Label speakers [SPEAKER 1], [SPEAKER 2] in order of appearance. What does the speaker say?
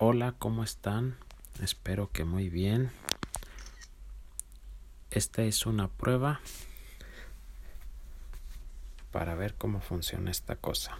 [SPEAKER 1] Hola, ¿cómo están? Espero que muy bien. Esta es una prueba para ver cómo funciona esta cosa.